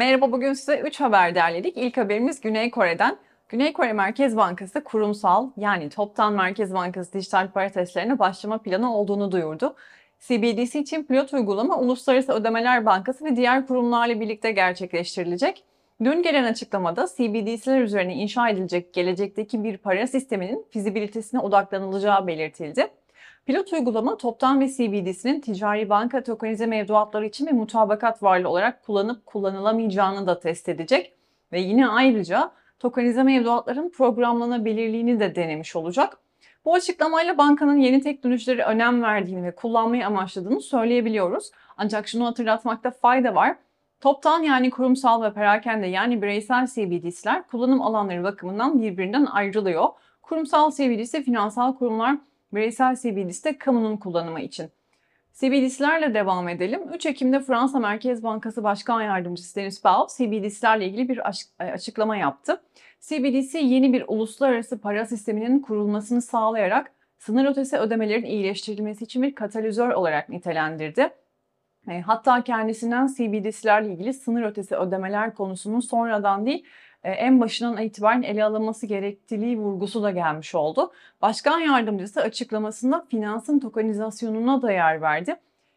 Merhaba bugün size 3 haber derledik. İlk haberimiz Güney Kore'den. Güney Kore Merkez Bankası kurumsal yani toptan Merkez Bankası dijital para testlerine başlama planı olduğunu duyurdu. CBDC için pilot uygulama Uluslararası Ödemeler Bankası ve diğer kurumlarla birlikte gerçekleştirilecek. Dün gelen açıklamada CBDC'ler üzerine inşa edilecek gelecekteki bir para sisteminin fizibilitesine odaklanılacağı belirtildi. Pilot uygulama toptan ve CBDC'nin ticari banka tokenize mevduatları için ve mutabakat varlığı olarak kullanıp kullanılamayacağını da test edecek. Ve yine ayrıca tokenize mevduatların programlanabilirliğini de denemiş olacak. Bu açıklamayla bankanın yeni teknolojilere önem verdiğini ve kullanmayı amaçladığını söyleyebiliyoruz. Ancak şunu hatırlatmakta fayda var. Toptan yani kurumsal ve perakende yani bireysel CBDC'ler kullanım alanları bakımından birbirinden ayrılıyor. Kurumsal CBDC finansal kurumlar bireysel CBDC de kamunun kullanımı için. CBDC'lerle devam edelim. 3 Ekim'de Fransa Merkez Bankası Başkan Yardımcısı Denis Baal, CBDC'lerle ilgili bir e, açıklama yaptı. CBDC yeni bir uluslararası para sisteminin kurulmasını sağlayarak sınır ötesi ödemelerin iyileştirilmesi için bir katalizör olarak nitelendirdi. E, hatta kendisinden CBDC'lerle ilgili sınır ötesi ödemeler konusunun sonradan değil, en başından itibaren ele alınması gerektiği vurgusu da gelmiş oldu. Başkan yardımcısı açıklamasında finansın tokenizasyonuna da yer verdi.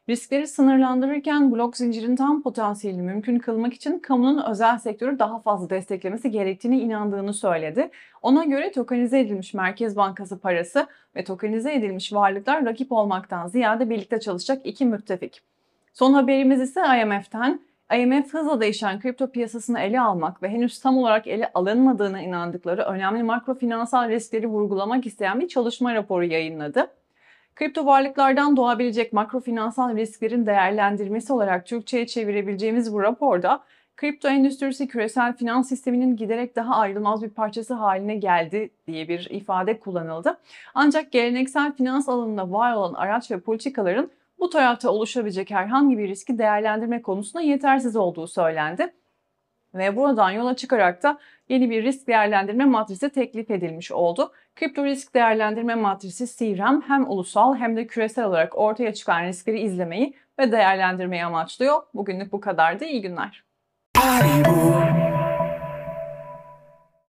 Riskleri sınırlandırırken blok zincirin tam potansiyelini mümkün kılmak için kamunun özel sektörü daha fazla desteklemesi gerektiğini inandığını söyledi. Ona göre tokenize edilmiş Merkez Bankası parası ve tokenize edilmiş varlıklar rakip olmaktan ziyade birlikte çalışacak iki müttefik. Son haberimiz ise IMF'ten. IMF hızla değişen kripto piyasasını ele almak ve henüz tam olarak ele alınmadığına inandıkları önemli makro finansal riskleri vurgulamak isteyen bir çalışma raporu yayınladı. Kripto varlıklardan doğabilecek makro finansal risklerin değerlendirmesi olarak Türkçe'ye çevirebileceğimiz bu raporda kripto endüstrisi küresel finans sisteminin giderek daha ayrılmaz bir parçası haline geldi diye bir ifade kullanıldı. Ancak geleneksel finans alanında var olan araç ve politikaların bu tarafta oluşabilecek herhangi bir riski değerlendirme konusunda yetersiz olduğu söylendi. Ve buradan yola çıkarak da yeni bir risk değerlendirme matrisi teklif edilmiş oldu. Kripto risk değerlendirme matrisi CRM hem ulusal hem de küresel olarak ortaya çıkan riskleri izlemeyi ve değerlendirmeyi amaçlıyor. Bugünlük bu kadardı. İyi günler.